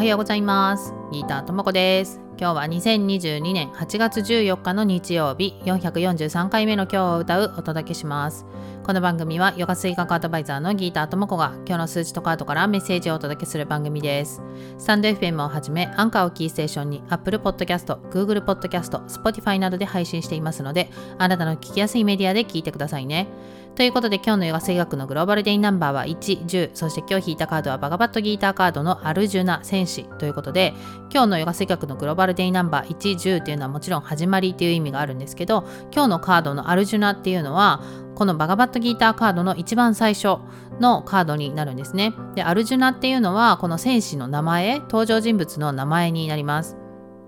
はようございます。ギーターともこです。今日は2022年8月14日の日曜日443回目の今日を歌うお届けします。この番組はヨガ水学アドバイザーのギーターともこが今日の数値とカードからメッセージをお届けする番組です。スタンド FM をはじめアンカーをキーステーションに Apple Podcast、Google Podcast、Spotify などで配信していますのであなたの聞きやすいメディアで聞いてくださいね。ということで今日のヨガ声楽のグローバルデイナンバーは1、10、そして今日引いたカードはバガバットギーターカードのアルジュナ戦士ということで今日のヨガ声楽のグローバルデイナンバー1、10っていうのはもちろん始まりっていう意味があるんですけど今日のカードのアルジュナっていうのはこのバガバットギーターカードの一番最初のカードになるんですね。で、アルジュナっていうのはこの戦士の名前、登場人物の名前になります。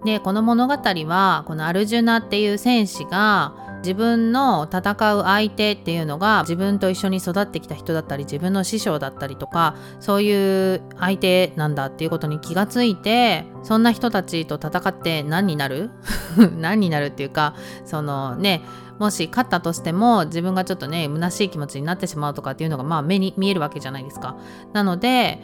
で、この物語はこのアルジュナっていう戦士が自分の戦う相手っていうのが自分と一緒に育ってきた人だったり自分の師匠だったりとかそういう相手なんだっていうことに気がついてそんな人たちと戦って何になる？何になるっていうかそのねもし勝ったとしても自分がちょっとね虚しい気持ちになってしまうとかっていうのがまあ目に見えるわけじゃないですか。なので、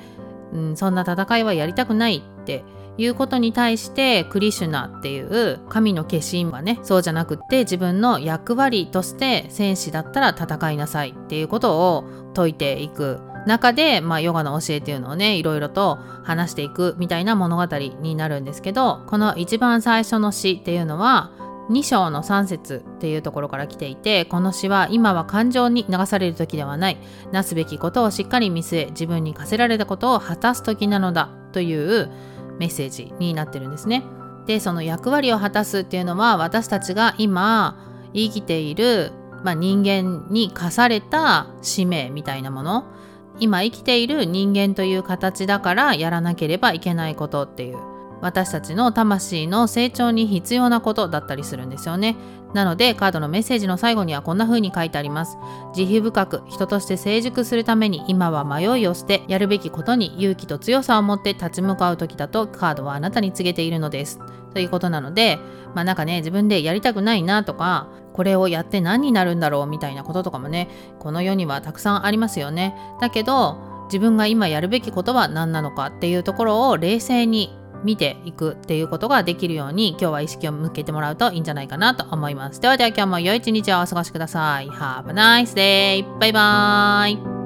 うん、そんな戦いはやりたくないっていうことに対してクリシュナっていう神の化身はねそうじゃなくって自分の役割として戦士だったら戦いなさいっていうことを説いていく中で、まあ、ヨガの教えっていうのをねいろいろと話していくみたいな物語になるんですけどこの一番最初の詩っていうのは2章の3節っていうところから来ていてこの詩は今は感情に流される時ではない。なすべきことをしっかり見据え自分に課せられたことを果たす時なのだというメッセージになってるんですね。でその役割を果たすっていうのは私たちが今生きている、まあ、人間に課された使命みたいなもの今生きている人間という形だからやらなければいけないことっていう私たちの魂の成長に必要なことだったりするんですよね。なのでカードのメッセージの最後にはこんな風に書いてあります。慈悲深く人として成熟するために今は迷いを捨てやるべきことに勇気と強さを持って立ち向かう時だとカードはあなたに告げているのです。ということなのでまあなんかね自分でやりたくないなとかこれをやって何になるんだろうみたいなこととかもねこの世にはたくさんありますよね。だけど自分が今やるべきことは何なのかっていうところを冷静に見ていくっていうことができるように今日は意識を向けてもらうといいんじゃないかなと思います。ではでは今日も良い一日をお過ごしください。Have a nice day! バイバーイ